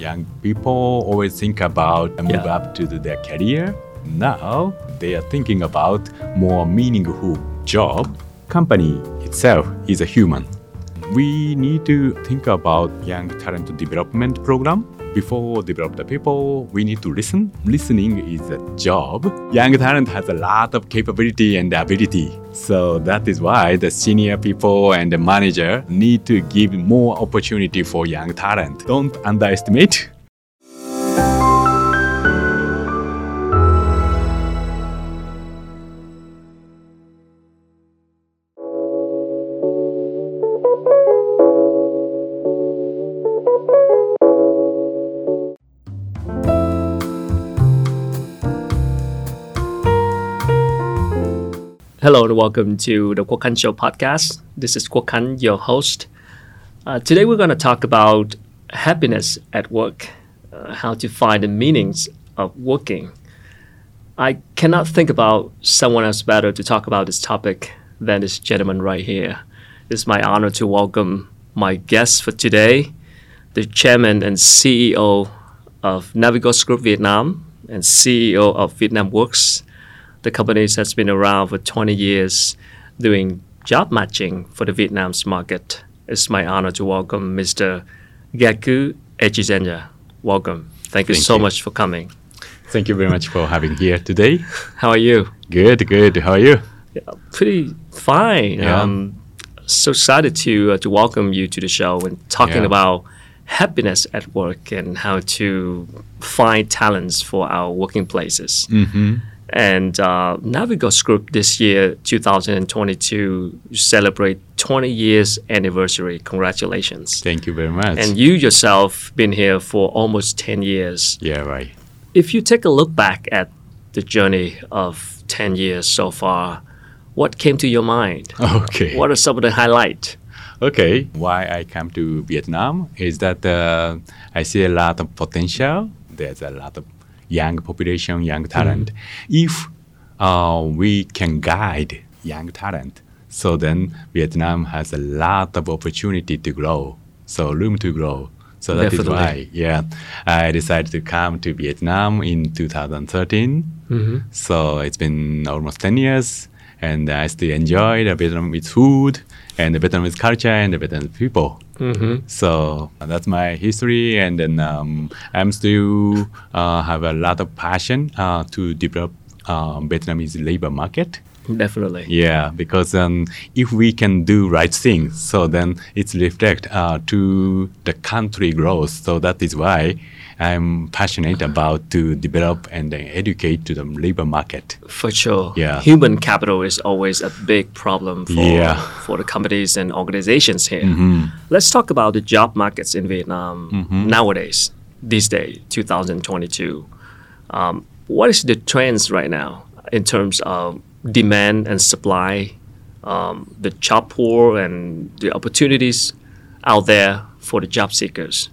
young people always think about move Yeah. up to the- their career. Now they are thinking about more meaningful job. Company itself is a human. We need to think about young talent development program. Before develop the people, we need to listen. Listening is a job. Young talent has a lot of capability and ability. So that is why the senior people and the manager need to give more opportunity for young talent. Don't underestimate. Hello and welcome to the Quoc Khanh Show podcast. This is Quoc Khanh, your host. Uh, today we're going to talk about happiness at work, uh, how to find the meanings of working. I cannot think about someone else better to talk about this topic than this gentleman right here. It's my honor to welcome my guest for today, the chairman and CEO of Navigos Group Vietnam and CEO of Vietnam Works, the company has been around for 20 years doing job matching for the Vietnam's market. It's my honor to welcome Mr. Gaku Echizenya. Welcome. Thank you Thank so you. much for coming. Thank you very much for having me here today. How are you? Good, good. How are you? Yeah, pretty fine. Yeah. Um, so excited to uh, to welcome you to the show and talking Yeah. about happiness at work and how to find talents for our working places. Mm-hmm. And uh, Navigos Group this year, 2022, celebrate 20 years anniversary. Congratulations! Thank you very much. And you yourself been here for almost 10 years. yeah, right. If you take a look back at the journey of 10 years so far, what came to your mind? Okay. What are some of the highlights? Okay, why I come to Vietnam is that uh, I see a lot of potential. There's a lot of young population, young talent. If uh, we can guide young talent, so then Vietnam has a lot of opportunity to grow, so room to grow. So that is Definitely. why, yeah, I decided to come to Vietnam in 2013. So it's been almost 10 years, and I still enjoy the Vietnamese food and the Vietnamese culture and the Vietnamese people. So that's my history, and then um, I'm still uh, have a lot of passion uh, to develop um, Vietnamese labor market. Definitely. Yeah, because um, if we can do right things, so then it's reflect uh, to the country growth. So that is why I'm passionate about to develop and educate to the labor market. For sure. Yeah. Human capital is always a big problem for, Yeah. for the companies and organizations here. Mm-hmm. Let's talk about the job markets in Vietnam nowadays, this day, 2022. Um, what is the trends right now in terms of demand and supply, um, the job pool and the opportunities out there for the job seekers?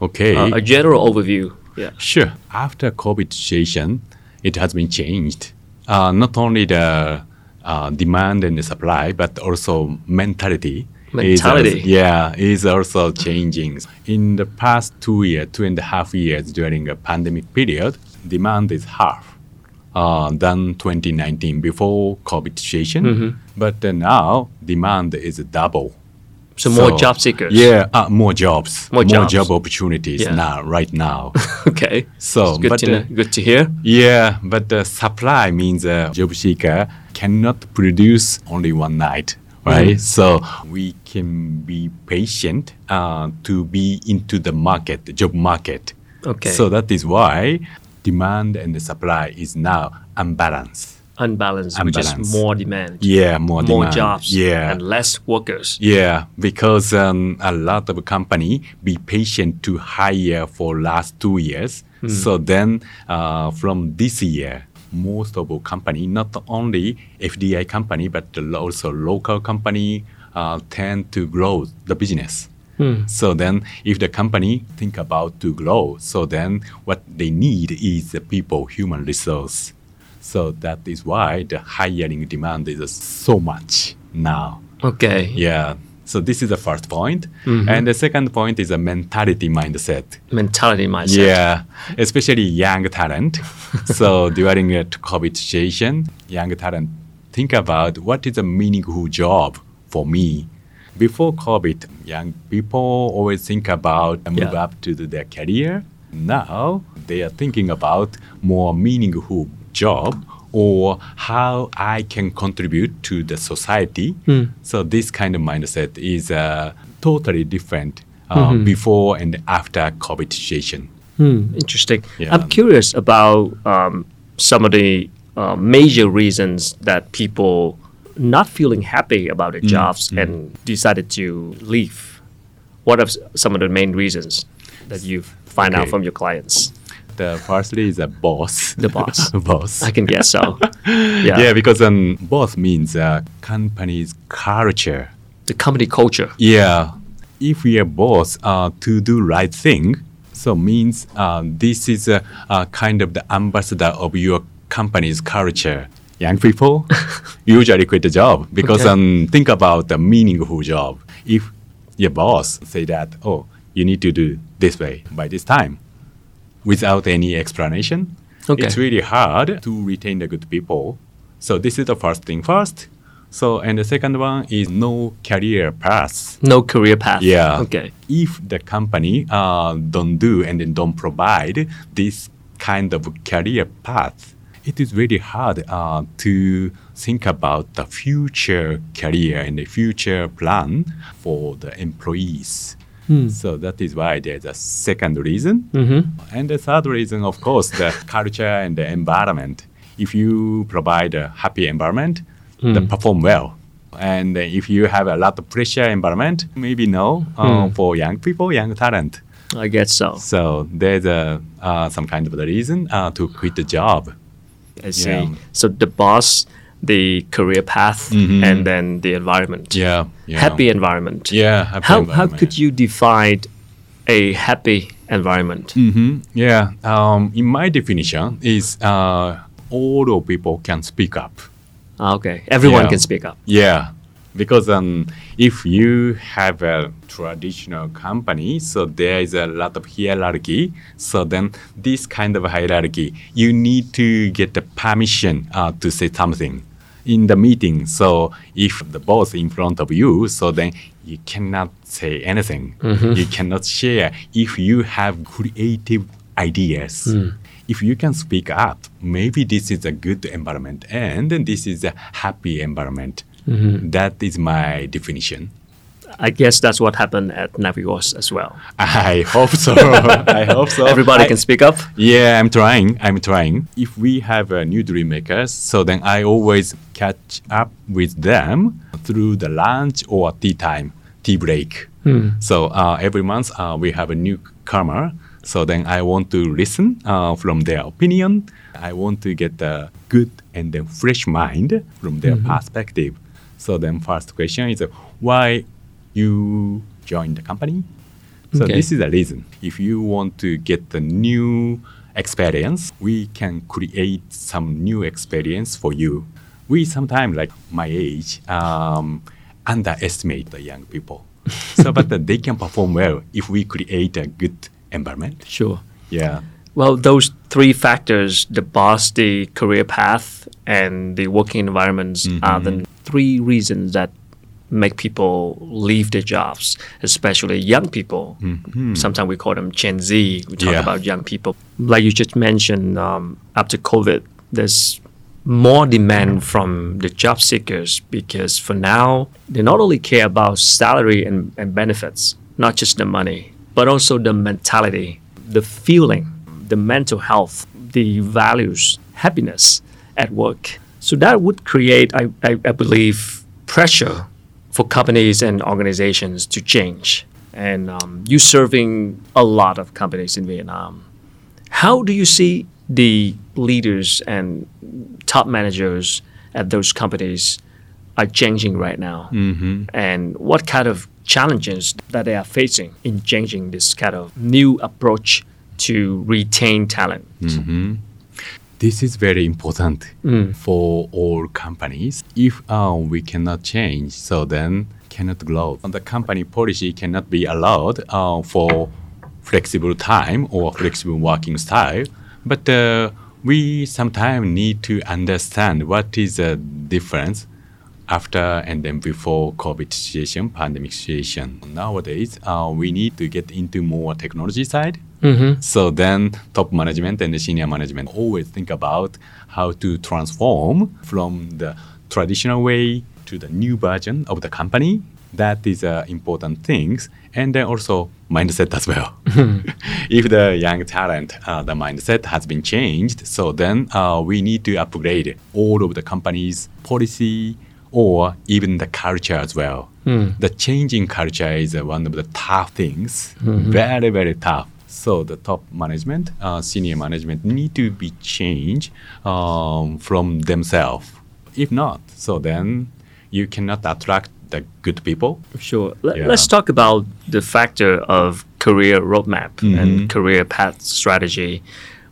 Okay. Uh, a general overview. Yeah. Sure. After COVID situation, it has been changed. Uh, not only the uh, demand and the supply, but also mentality. is also- Mentality. yeah, is also changing. In the past two years, two and a half years during a pandemic period, demand is half uh, than 2019 before COVID situation. Mm-hmm. But uh, now demand is double. So, more job seekers. Yeah, uh, more jobs, More jobs. job opportunities Yeah. now, right now. Okay. So, It's good but, to uh, good to hear. Yeah, but the supply means a job seeker cannot produce only one night, right? So we can be patient uh, to be into the market, the job market. Okay. So that is why demand and the supply is now unbalanced. unbalanced, which is more demand, Yeah, more more demand. jobs, Yeah. and less workers. Yeah, because um, a lot of company be patient to hire for last two years. So then, uh, from this year, most of our company, not only FDI company but also local company, uh, tend to grow the business. Hmm. So then, if the company think about to grow, so then what they need is the people, human resource. So that is why the hiring demand is so much now. Okay. Yeah. So this is the first point. Mm-hmm. And the second point is a mentality mindset. Mentality mindset. Yeah, especially young talent. so during a COVID situation, young talent think about what is a meaningful job for me. Before COVID, young people always think about a move Yeah. up to the- their career. Now they are thinking about more meaningful job or how I can contribute to the society. So this kind of mindset is uh, totally different uh, before and after COVID situation. Hmm, interesting. Yeah. I'm curious about um, some of the uh, major reasons that people not feeling happy about Mm, their jobs and decided to leave. What are some of the main reasons that you find out from your clients? The firstly is a boss. The boss. boss. I can guess so. Yeah. yeah, because um, boss means uh, company's culture. The company culture. Yeah, if we are boss uh, to do right thing, so means uh, this is a, a kind of the ambassador of your company's culture. Young people usually quit the job because Okay. um, think about the meaningful job. If your boss say that, oh, you need to do this way by this time, without any explanation, Okay. it's really hard to retain the good people. So this is the first thing first. So and the second one is no career path. No career path. Yeah. Okay. If the company uh, don't do and then don't provide this kind of career path, it is really hard uh, to think about the future career and the future plan for the employees. So that is why there's a second reason. And the third reason, of course, the culture and the environment. If you provide a happy environment, they perform well. And if you have a lot of pressure environment, maybe no uh, for young people, young talent. I guess so. So there's a, uh, some kind of the reason uh, to quit the job. I see. Yeah. So the boss, the career path, and then the environment. Mm-hmm. Yeah. yeah. Happy environment. Yeah. Happy How, how environment. could you define a happy environment? hmm Yeah. Um, in my definition, is uh, all of people can speak up. Ah, Okay, everyone Yeah. can speak up. Yeah, because um, if you have a traditional company, so there is a lot of hierarchy. So then, this kind of hierarchy, you need to get the permission uh, to say something in the meeting. So if the boss in front of you, so then you cannot say anything. You cannot share if you have creative ideas. If you can speak up, maybe this is a good environment and then this is a happy environment. That is my definition. I guess that's what happened at Navigos as well. I hope so. I hope so. Everybody I- can speak up. Yeah, I'm trying. I'm trying. If we have a new dream makers, so then I always catch up with them through the lunch or tea time, tea break. So uh, every month uh, we have a newcomer. So then I want to listen uh, from their opinion. I want to get a good and then fresh mind from their perspective. So then first question is uh, why you joined the company? So Okay. this is the reason. If you want to get the new experience, we can create some new experience for you. We sometimes, like my age, um, underestimate the young people. so, but uh, they can perform well if we create a good environment. Sure. Yeah. Well, those three factors the boss, the career path, and the working environments are the three reasons that make people leave their jobs, especially young people. Sometimes we call them Gen Z. We talk Yeah. about young people. Like you just mentioned, um, after COVID, there's more demand from the job seekers because for now, they not only care about salary and, and benefits, not just the money, but also the mentality, the feeling, the mental health, the values, happiness at work. So that would create, I, I, I believe, pressure for companies and organizations to change. And um, you serving a lot of companies in Vietnam. How do you see the leaders and top managers at those companies are changing right now? Mm-hmm. And what kind of challenges that they are facing in changing this kind of new approach to retain talent? This is very important for all companies. If uh, we cannot change, so then cannot grow. The company policy cannot be allowed uh, for flexible time or flexible working style. But uh, we sometimes need to understand what is the difference after and then before COVID situation, pandemic situation. Nowadays, uh, we need to get into more technology side. So then top management and the senior management always think about how to transform from the traditional way to the new version of the company. That is uh, important things. And then also mindset as well. if the young talent, uh, the mindset has been changed, so then uh, we need to upgrade all of the company's policy or even the culture as well. The changing culture is uh, one of the tough things, very, very tough. So the top management, uh, senior management need to be changed um, from themselves. If not, so then you cannot attract the good people. Sure. Let, Yeah. Let's talk about the factor of career roadmap Mm-hmm. and career path strategy,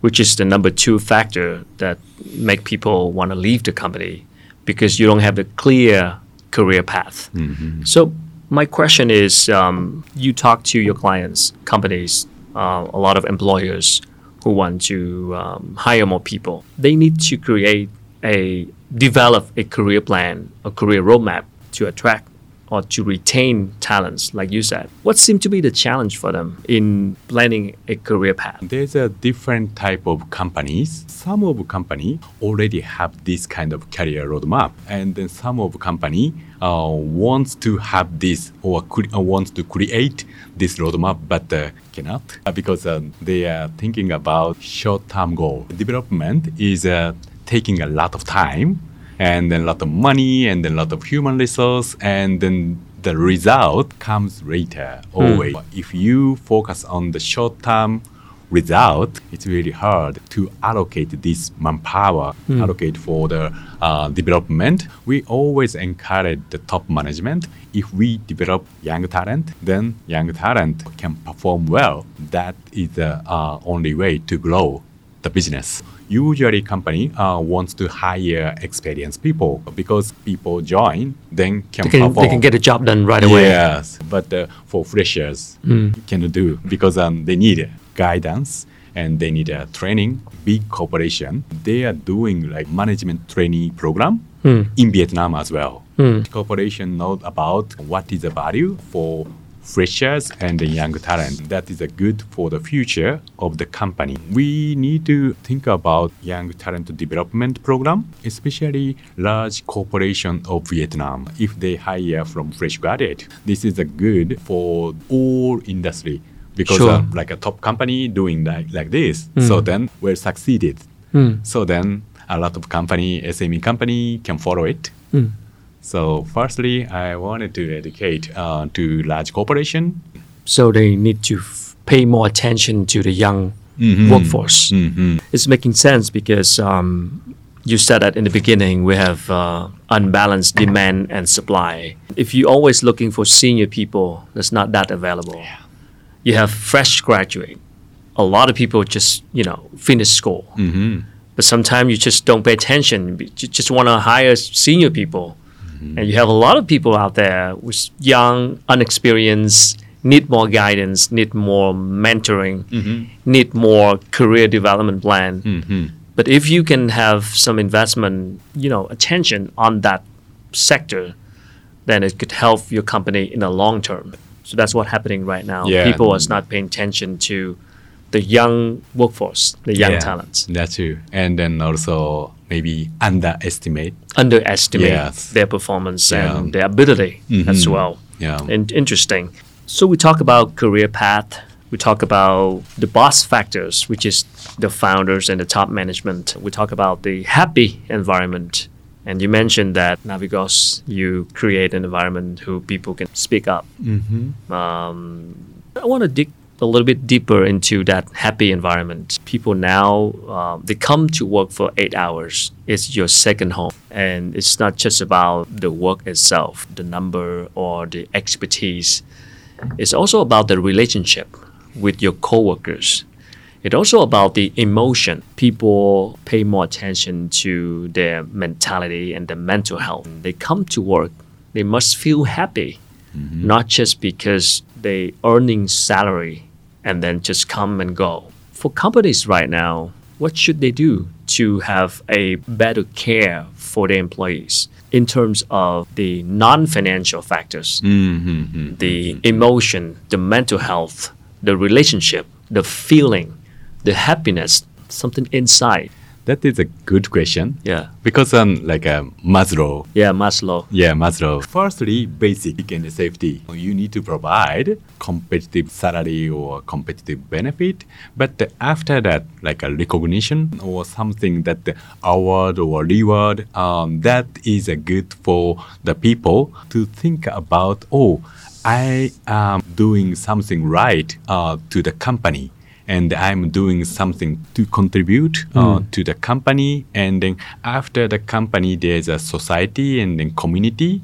which is the number two factor that make people want to leave the company because you don't have a clear career path. Mm-hmm. So my question is, um, you talk to your clients, companies, uh, a lot of employers who want to um, hire more people. They need to create a develop a career plan, a career roadmap to attract or to retain talents, like you said. What seemed to be the challenge for them in planning a career path? There's a different type of companies. Some of company already have this kind of career roadmap, and then some of company uh, wants to have this or cre- uh, wants to create this roadmap, but uh, cannot uh, because uh, they are thinking about short-term goal. Development is uh, taking a lot of time and then a lot of money and then a lot of human resource and then the result comes later always if you focus on the short result it's really hard to allocate this manpower allocate for the uh, development we always encourage the top management if we develop young talent then young talent can perform well that is the uh, only way to grow the business. Usually, company uh, wants to hire experienced people because people join, then can, They can, perform. they can get a job done right away. Yes, but uh, for freshers, cannot do because um, they need guidance and they need a training. Big corporation, they are doing like management training program hmm. in Vietnam as well. Hmm. Corporation know about what is the value for freshers and the young talent. That is a good for the future of the company. We need to think about young talent development program, especially large corporation of Vietnam. If they hire from fresh graduate, this is a good for all industry because Sure. uh, like a top company doing like, like this. So then we're succeeded. So then a lot of company, SME company can follow it. So firstly, I wanted to educate uh, to large corporation. So they need to f- pay more attention to the young Mm-hmm. workforce. It's making sense because um, you said that in the beginning we have uh, unbalanced demand and supply. If you're always looking for senior people, that's not that available. You have fresh graduate. A lot of people just you know finish school, mm-hmm. but sometimes you just don't pay attention. You just want to hire senior people, mm-hmm. and you have a lot of people out there who's young, unexperienced, need more guidance, need more mentoring, mm-hmm. need more career development plan. But if you can have some investment, you know, attention on that sector, then it could help your company in the long term. So that's what's happening right now. Yeah. People are not paying attention to the young workforce, the young Yeah, talents. That's true. And then also maybe underestimate. underestimate Yes. their performance Yeah. and their ability as Mhm. well. Yeah. And interesting. So we talk about career path. We talk about the boss factors, which is the founders and the top management. We talk about the happy environment. And you mentioned that Navigos, you create an environment who people can speak up. Um, I want to dig a little bit deeper into that happy environment. People now uh, they come to work for eight hours. It's your second home, and it's not just about the work itself, the number or the expertise. It's also about the relationship with your coworkers. It's also about the emotion. People pay more attention to their mentality and their mental health. They come to work, they must feel happy mm-hmm. not just because they earning salary and then just come and go. For companies right now, what should they do to have a better care for their employees in terms of the non-financial factors, mm-hmm. the emotion, the mental health, the relationship, the feeling, the happiness, something inside. That is a good question. Yeah. Because um, like uh, Maslow, Yeah, Maslow. yeah, Maslow. Firstly, basic and safety. You need to provide competitive salary or competitive benefit. But after that, like a recognition or something that the award or reward, um, that is a good for the people to think about. Oh, I am doing something right uh, to the company and I'm doing something to contribute uh, to the company. And then after the company, there's a society and then community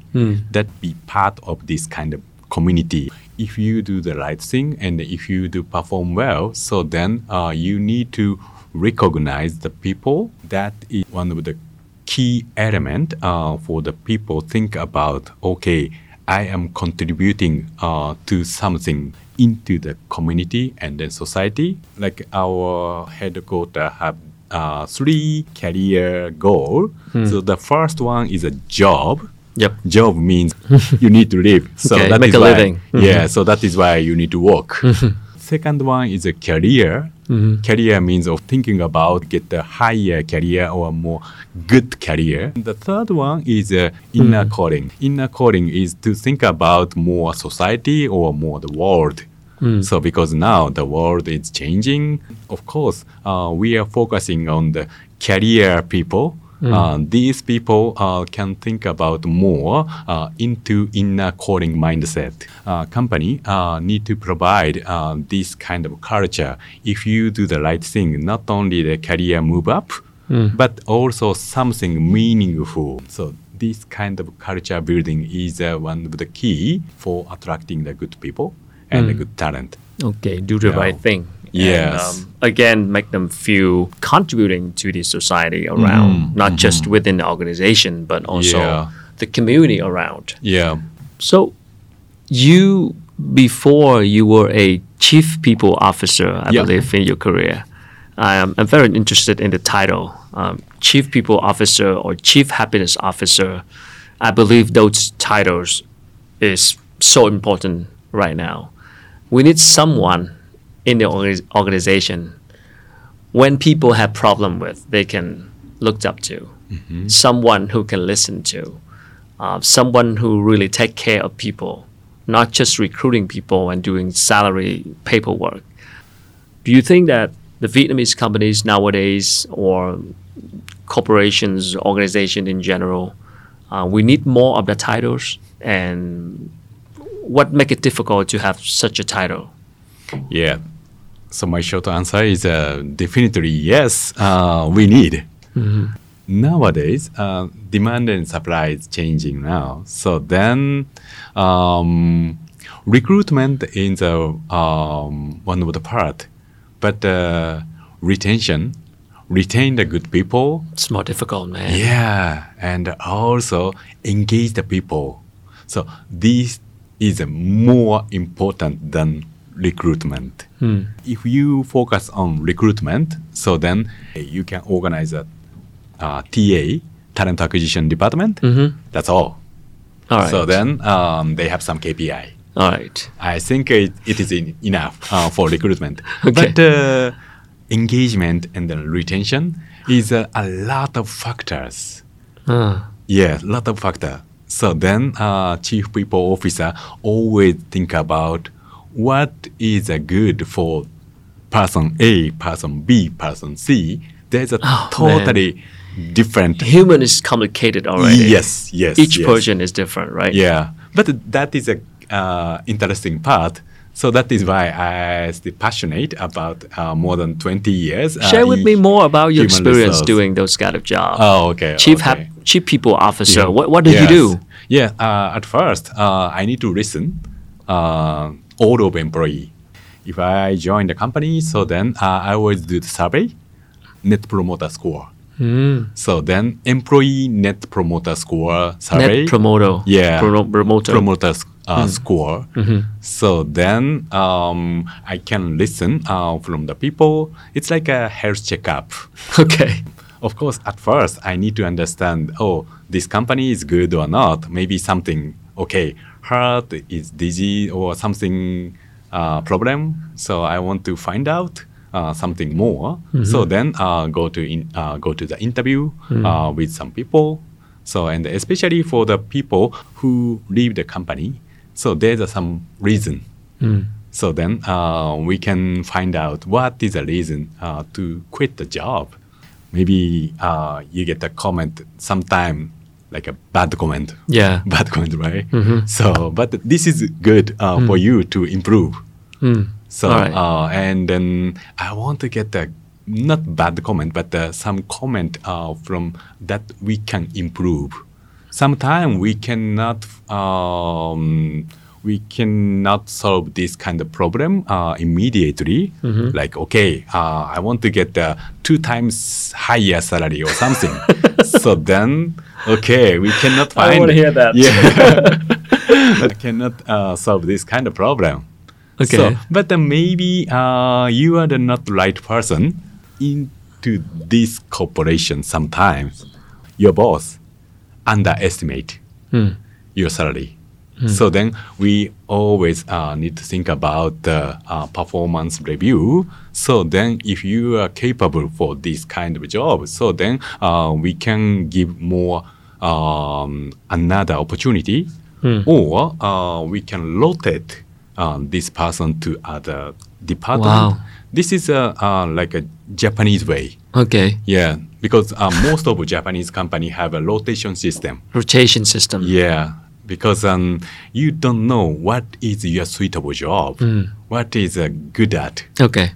that be part of this kind of community. If you do the right thing and if you do perform well, so then uh, you need to recognize the people. That is one of the key element uh, for the people think about. Okay, I am contributing uh, to something into the community and then society. Like our headquarters have uh, three career goal. Hmm. So the first one is a job. Yep. Job means you need to live. So Okay, that make is a why, living. Yeah, hmm. so that is why you need to work. Hmm. Second one is a career. Career means of thinking about get a higher career or more good career. The third one is uh, inner calling. Inner calling is to think about more society or more the world. So because now the world is changing, of course, uh, we are focusing on the career people. Uh, these people uh, can think about more uh, into inner calling mindset. Uh, company uh, need to provide uh, this kind of culture. If you do the right thing, not only the career move up, but also something meaningful. So this kind of culture building is uh, one of the key for attracting the good people and the good talent. Okay, do the Yeah. right thing. Yes. And, um, again, make them feel contributing to the society around, not just within the organization, but also Yeah. the community around. Yeah. So, you before you were a chief people officer, I Yeah. believe, in your career. I'm, I'm very interested in the title, um, chief people officer or chief happiness officer. I believe those titles is so important right now. We need someone in the orga- organization when people have problem with, they can look up to, someone who can listen to, uh, someone who really take care of people, not just recruiting people and doing salary paperwork. Do you think that the Vietnamese companies nowadays, or corporations, organization in general, uh, we need more of the titles, and what make it difficult to have such a title? Yeah. So my short answer is uh, definitely yes. Uh, we need. Nowadays, uh, demand and supply is changing now. So then, um, recruitment is uh, um, one of the part, but uh, retention, retain the good people, It's more difficult, man. yeah, and also engage the people. So this is more important than recruitment. If you focus on recruitment, so then you can organize a uh, TA, talent acquisition department. That's all. All right. So then um, they have some KPI. All right. I think it, it is in, enough uh, for recruitment. Okay. But uh, engagement and then retention is uh, a lot of factors. Uh, Yeah, lot of factor. So then, uh, chief people officer always think about what is a good for person A, person B, person C. There's a Oh, totally different. human is complicated already. Yes, yes. Each yes. person is different, right? Yeah, but that is a uh, interesting part. So that is why I still passionate about uh, more than twenty years. uh, Share with me more about your experience resource. doing those kind of jobs. Oh, okay. chief okay. hap- chief people officer. Yeah. What what did Yes. you do? Yeah, uh, at first, uh, I need to listen uh, all of employee. If I join the company, so then uh, I always do the survey, net promoter score. So then employee net promoter score survey. Net promoter. Yeah. Promo- promoter. Promoter s- uh, score. So then um, I can listen uh, from the people. It's like a health checkup. Okay. Of course, at first I need to understand. Oh, this company is good or not. Maybe something okay, heart is dizzy or something uh, problem. So I want to find out uh, something more. So then uh, go to in, uh, go to the interview uh, with some people. So and especially for the people who leave the company. So there's some reason. So then uh, we can find out what is the reason uh, to quit the job. Maybe uh, you get a comment sometime like a bad comment. Yeah. Bad comment, right? So, but this is good uh, for you to improve. So, Alright. uh, and then I want to get a not bad comment, but uh, some comment uh, from that we can improve. Sometimes we cannot um, we cannot solve this kind of problem uh, immediately. Like, okay, uh, I want to get uh, two times higher salary or something. so then, okay, we cannot find. I wanna hear that. Yeah, but cannot uh, solve this kind of problem. Okay. So, but uh, maybe uh, you are the not right person into this corporation. Sometimes your boss underestimate your salary. So then we always uh, need to think about the uh, performance review. So then if you are capable for this kind of job, so then uh, we can give more um, another opportunity or uh, we can rotate um, this person to other department. Wow. This is a, uh, like a Japanese way. Okay. Yeah, because uh, most of Japanese company have a rotation system. Rotation system. Yeah, because um, you don't know what is your suitable job, what is uh, good at. Okay.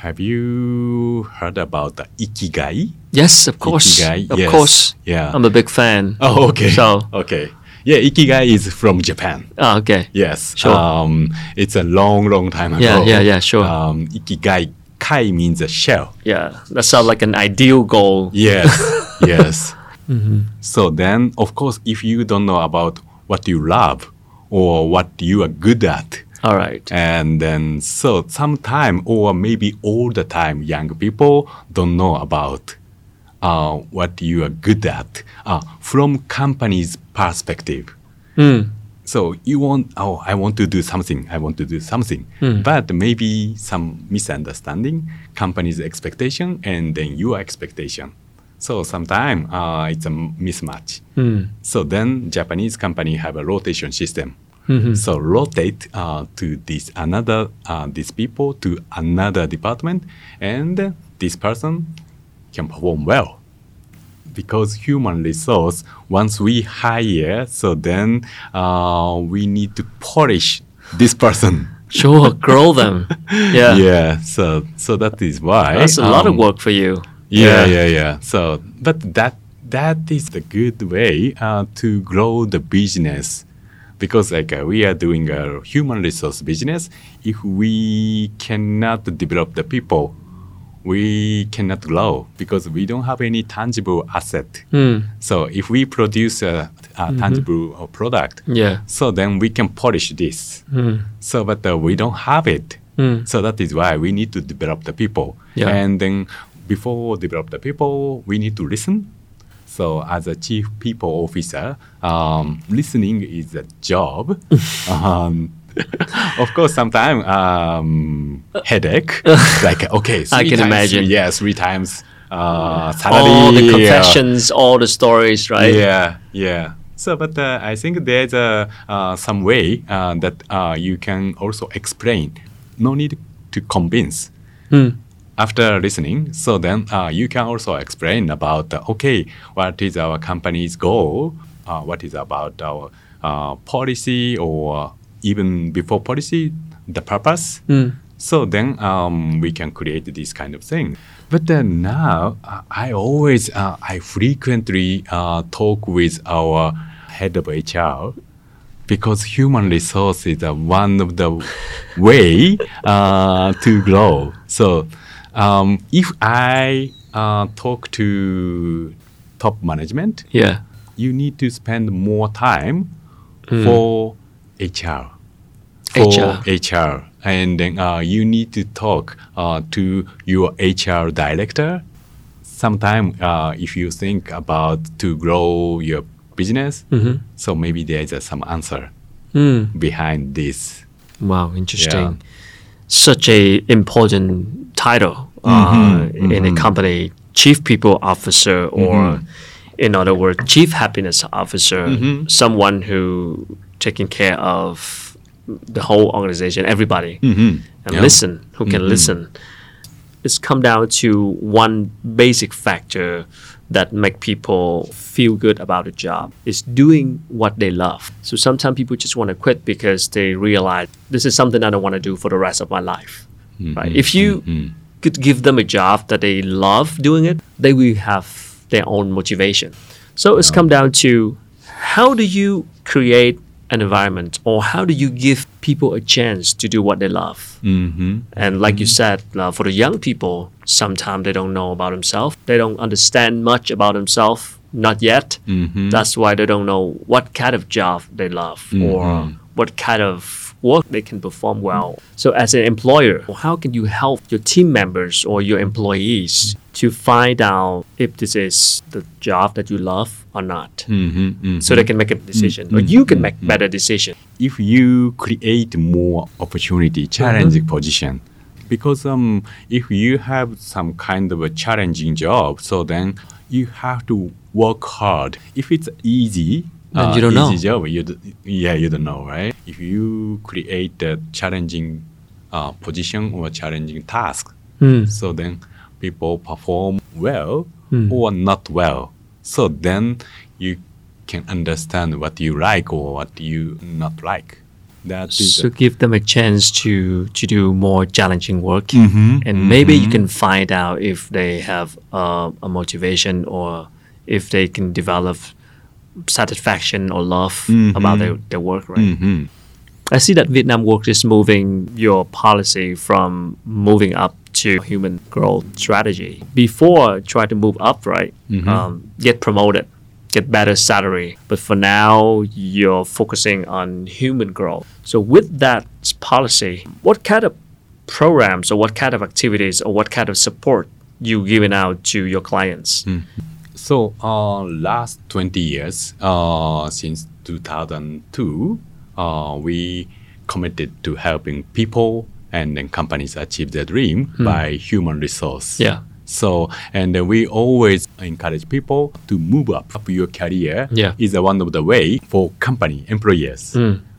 Have you heard about the ikigai? Yes, of course. Ikigai, Of yes. course. Yeah. I'm a big fan. Oh, okay. So- okay. Yeah, ikigai is from Japan. Ah, okay. Yes. Sure. Um, it's a long, long time ago. Yeah, yeah, yeah, sure. Um, ikigai, kai means a shell. Yeah. That sounds like an ideal goal. Yes, yes. So then, of course, if you don't know about what you love or what you are good at, All right. and then so sometime or maybe all the time, young people don't know about uh, what you are good at uh, from company's perspective. So you want, oh, I want to do something. I want to do something, but maybe some misunderstanding, company's expectation, and then your expectation. So sometimes uh, it's a mismatch. So then Japanese company have a rotation system. So rotate uh, to this another uh, these people to another department, and this person can perform well because human resource once we hire so then uh, we need to polish this person Sure. Grow them. Yeah. yeah so so that is why That's a lot of um, work for you. yeah yeah yeah so but that that is the good way uh, to grow the business because like uh, we are doing a human resource business. If we cannot develop the people we cannot grow because we don't have any tangible asset. So if we produce a, a tangible uh, product Yeah. so then we can polish this. So but uh, we don't have it. So that is why we need to develop the people. Yeah. and then before develop the people we need to listen so as a chief people officer um, listening is a job um, of course sometimes um, headache like okay I can times, imagine. yeah three times uh, salary All the uh, confessions, all the stories, right? yeah, yeah. So, but uh, I think there's uh, some way uh, that uh, you can also explain. No need to convince. After listening, so then uh, you can also explain about uh, okay, what is our company's goal? Uh, what is about our uh, policy, or even before policy, the purpose. So then um, we can create this kind of thing. But then now uh, I always, uh, I frequently uh, talk with our head of HR because human resource is uh, one of the way uh, to grow. So um, if I uh, talk to top management, Yeah. you need to spend more time for HR. For HR. HR. And then uh, you need to talk uh, to your HR director. Sometimes uh, if you think about to grow your business, so maybe there is uh, some answer Mm. behind this. Wow, interesting. Yeah. Such a important title uh, mm-hmm. in a mm-hmm. company, chief people officer, or mm-hmm. in other words, chief happiness officer, someone who taking care of the whole organization, everybody, and Yeah. listen, who can listen. It's come down to one basic factor that make people feel good about a job is doing what they love. So sometimes people just want to quit because they realize this is something I don't want to do for the rest of my life. Mm-hmm. Right? If you mm-hmm. could give them a job that they love doing it, they will have their own motivation. So it's come down to how do you create an environment or how do you give people a chance to do what they love? Mm-hmm. And like you said, uh, for the young people, sometimes they don't know about themselves. They don't understand much about themselves, not yet. That's why they don't know what kind of job they love or what kind of work they can perform well. So, as an employer, how can you help your team members or your employees to find out if this is the job that you love or not? Mm-hmm. So they can make a decision, or you can make better decision. if you create more opportunity, challenging position, because um, if you have some kind of a challenging job, so then you have to work hard. If it's easy, uh, Then you don't easy know. job, you d- yeah, you don't know, right? If you create a challenging uh, position or challenging task, so then people perform well or not well. So then you can understand what you like or what you not like. That So give them a chance to to do more challenging work, Mm-hmm. and maybe you can find out if they have uh, a motivation or if they can develop satisfaction or love Mm-hmm. about their, their work. Right. I see that Vietnam Works is moving your policy from moving up to human growth strategy. Before, try to move up, right? Um, get promoted, get better salary. But for now, you're focusing on human growth. So with that policy, what kind of programs or what kind of activities or what kind of support you giving out to your clients? So, uh, last 20 years, uh, since 2002, uh, we committed to helping people and then companies achieve their dream by human resource. Yeah. So, and then we always encourage people to move up. Up your career Yeah. is a one of the way for company employers.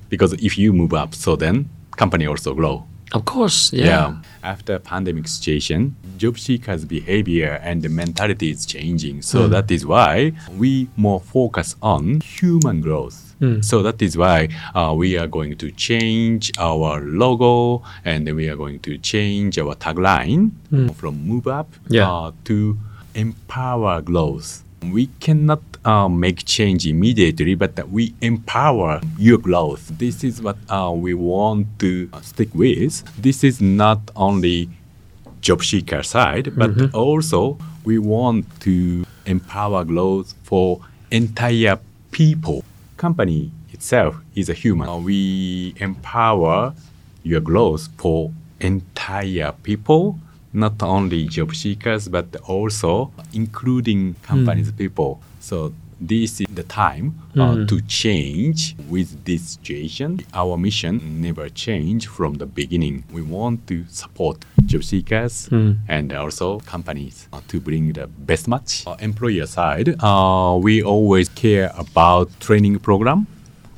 Because if you move up, so then company also grow. Of course, yeah. After pandemic situation, job seekers' behavior and the mentality is changing. So that is why we more focus on human growth. So that is why uh, we are going to change our logo and then we are going to change our tagline from move up Yeah. uh, to empower growth. We cannot uh, make change immediately, but we empower your growth. This is what uh, we want to stick with. This is not only job seeker side, but also we want to empower growth for entire people. Company itself is a human. Uh, we empower your growth for entire people, not only job seekers, but also including companies people. So this is the time uh, to change with this situation. Our mission never changed from the beginning. We want to support job seekers and also companies uh, to bring the best match. Uh, employer side, uh, we always care about training program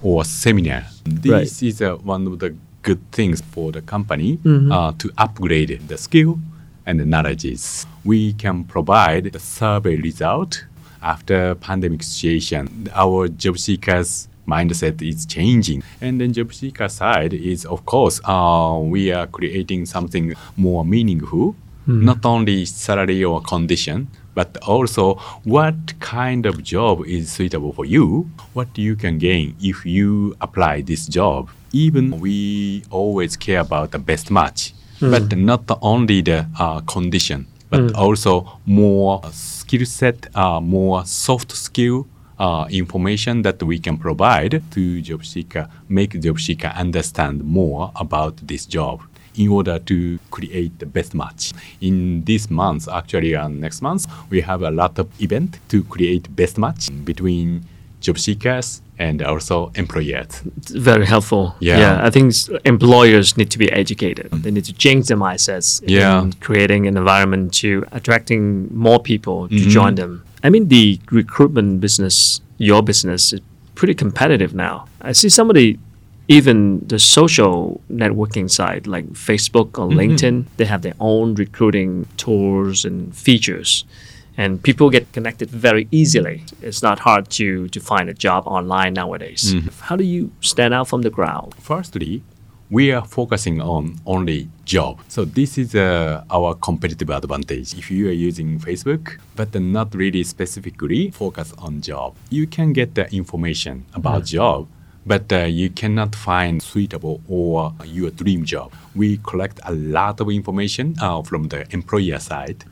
or seminar. This is uh, one of the good things for the company uh, to upgrade the skill and the knowledges. We can provide the survey result after pandemic situation. Our job seekers mindset is changing. And then job seeker side is of course uh, we are creating something more meaningful. Not only salary or condition but also what kind of job is suitable for you. What you can gain if you apply this job. Even we always care about the best match but not only the uh, condition but also more skill set uh, more soft skill uh, information that we can provide to job seeker, make job seeker understand more about this job in order to create the best match. In this month, actually, uh, next month, we have a lot of event to create best match between job seekers and also employers. It's very helpful. Yeah. yeah. I think employers need to be educated. They need to change their mindsets Yeah. in creating an environment to attracting more people to Mm-hmm. join them. I mean, the recruitment business, your business, is pretty competitive now. I see somebody even the social networking side like Facebook Mm-hmm. or LinkedIn, they have their own recruiting tools and features. And people get connected very easily. It's not hard to, to find a job online nowadays. Mm-hmm. How do you stand out from the crowd? Firstly, we are focusing on only job. So this is uh, our competitive advantage. If you are using Facebook, but not really specifically focus on job, you can get the information about job, but uh, you cannot find suitable or your dream job. We collect a lot of information uh, from the employer side.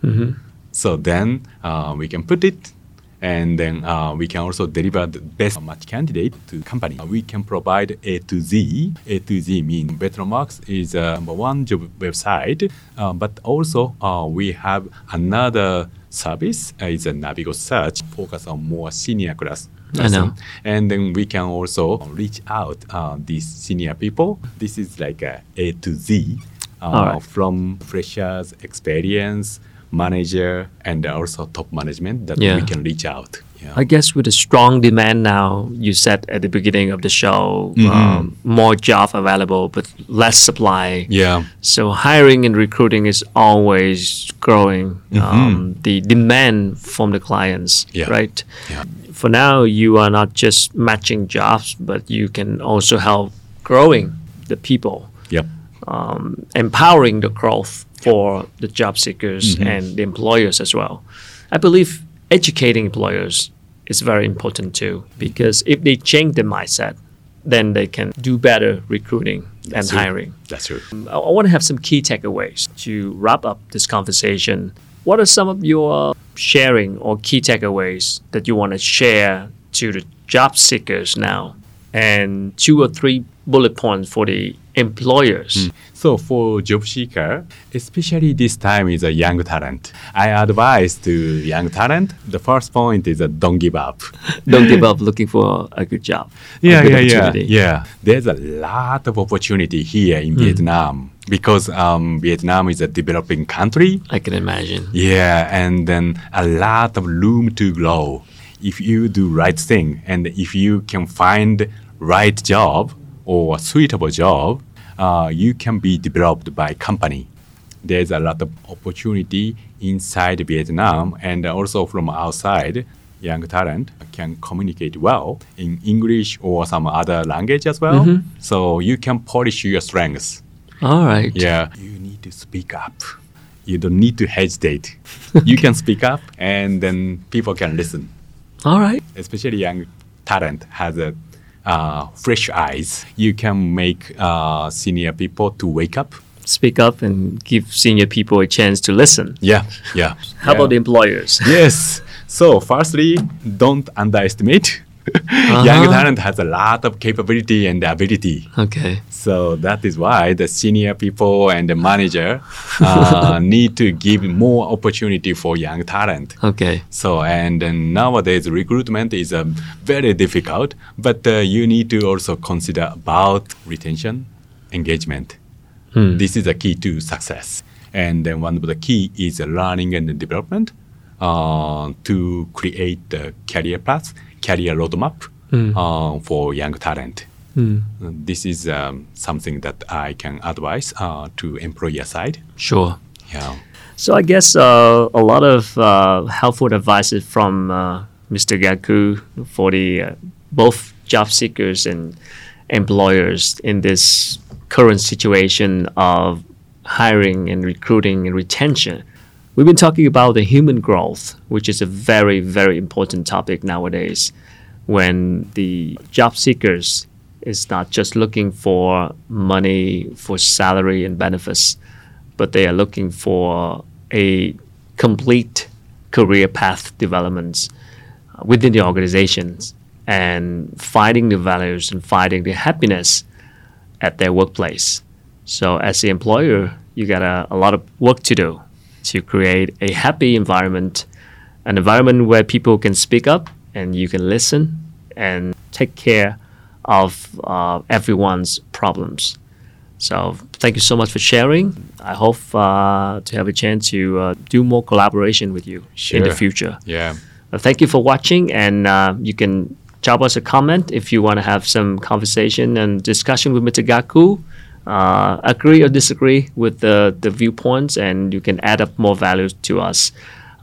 So then uh, we can put it and then uh, we can also deliver the best match candidate to company. Uh, we can provide A to Z. A to Z means VietnamWorks is a number one job website, uh, but also uh, we have another service. Uh, it's a Navigos Search, focus on more senior class. I know. person. And then we can also reach out uh, these senior people. This is like a A to Z uh, right. from freshers, experience, manager, and also top management that Yeah. we can reach out. Yeah. I guess with the strong demand now, you said at the beginning of the show, Mm-hmm. um, more job available but less supply. yeah. So hiring and recruiting is always growing. Um, the demand from the clients, Mm-hmm. Yeah. right? Yeah. For now, you are not just matching jobs, but you can also help growing the people, Yep. um, empowering the growth for the job seekers Mm-hmm. and the employers as well. I believe educating employers is very important too, because if they change their mindset, then they can do better recruiting and That's true. hiring. That's true. I, I want to have some key takeaways to wrap up this conversation. What are some of your sharing or key takeaways that you want to share to the job seekers now? And two or three bullet points for the employers. So for job seeker, especially this time is a young talent. I advise to young talent. The first point is that don't give up. Don't give up looking for a good job. yeah, good yeah, yeah, yeah. There's a lot of opportunity here in Vietnam because um, Vietnam is a developing country. I can imagine. Yeah, and then a lot of room to grow if you do right thing and if you can find right job or a suitable job, uh, you can be developed by company. There's a lot of opportunity inside Vietnam and also from outside. Young talent can communicate well in English or some other language as well. So you can polish your strengths. All right. Yeah. You need to speak up. You don't need to hesitate. you can speak up and then people can listen. All right. Especially young talent has a uh, fresh eyes. You can make uh, senior people to wake up. Speak up and give senior people a chance to listen. Yeah, yeah. How about the employers? Yes. So, firstly, don't underestimate. Young talent has a lot of capability and ability. Okay. So that is why the senior people and the manager uh, need to give more opportunity for young talent. Okay. So and then nowadays recruitment is uh, very difficult, but uh, you need to also consider about retention, engagement. This is the key to success. And then one of the key is learning and development uh, to create the career path, career roadmap uh, for young talent. Uh, This is um, something that I can advise uh, to employer side. Sure. Yeah. So I guess uh, a lot of uh, helpful advices from uh, Mr. Gaku for the uh, both job seekers and employers in this current situation of hiring and recruiting and retention. We've been talking about the human growth, which is a very, very important topic nowadays when the job seekers is not just looking for money for salary and benefits, but they are looking for a complete career path development. Uh, within the organizations and finding the values and finding the happiness at their workplace. So, as the employer, you got a, a lot of work to do to create a happy environment, an environment where people can speak up and you can listen and take care of uh, everyone's problems. So thank you so much for sharing. I hope uh, to have a chance to uh, do more collaboration with you in the future. Yeah. Thank you for watching, and uh, you can drop us a comment if you want to have some conversation and discussion with Mr. Gaku. Uh, agree or disagree with the, the viewpoints, and you can add up more values to us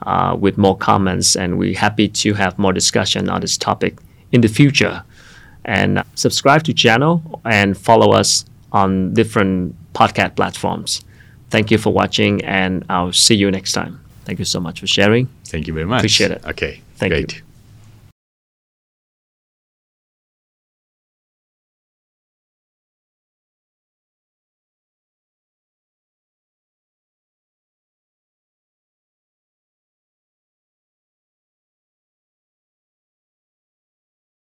uh, with more comments. And we're happy to have more discussion on this topic in the future. And subscribe to channel and follow us on different podcast platforms. Thank you for watching, and I'll see you next time. Thank you so much for sharing. Thank you very much. Appreciate it. Okay. Thank you. great.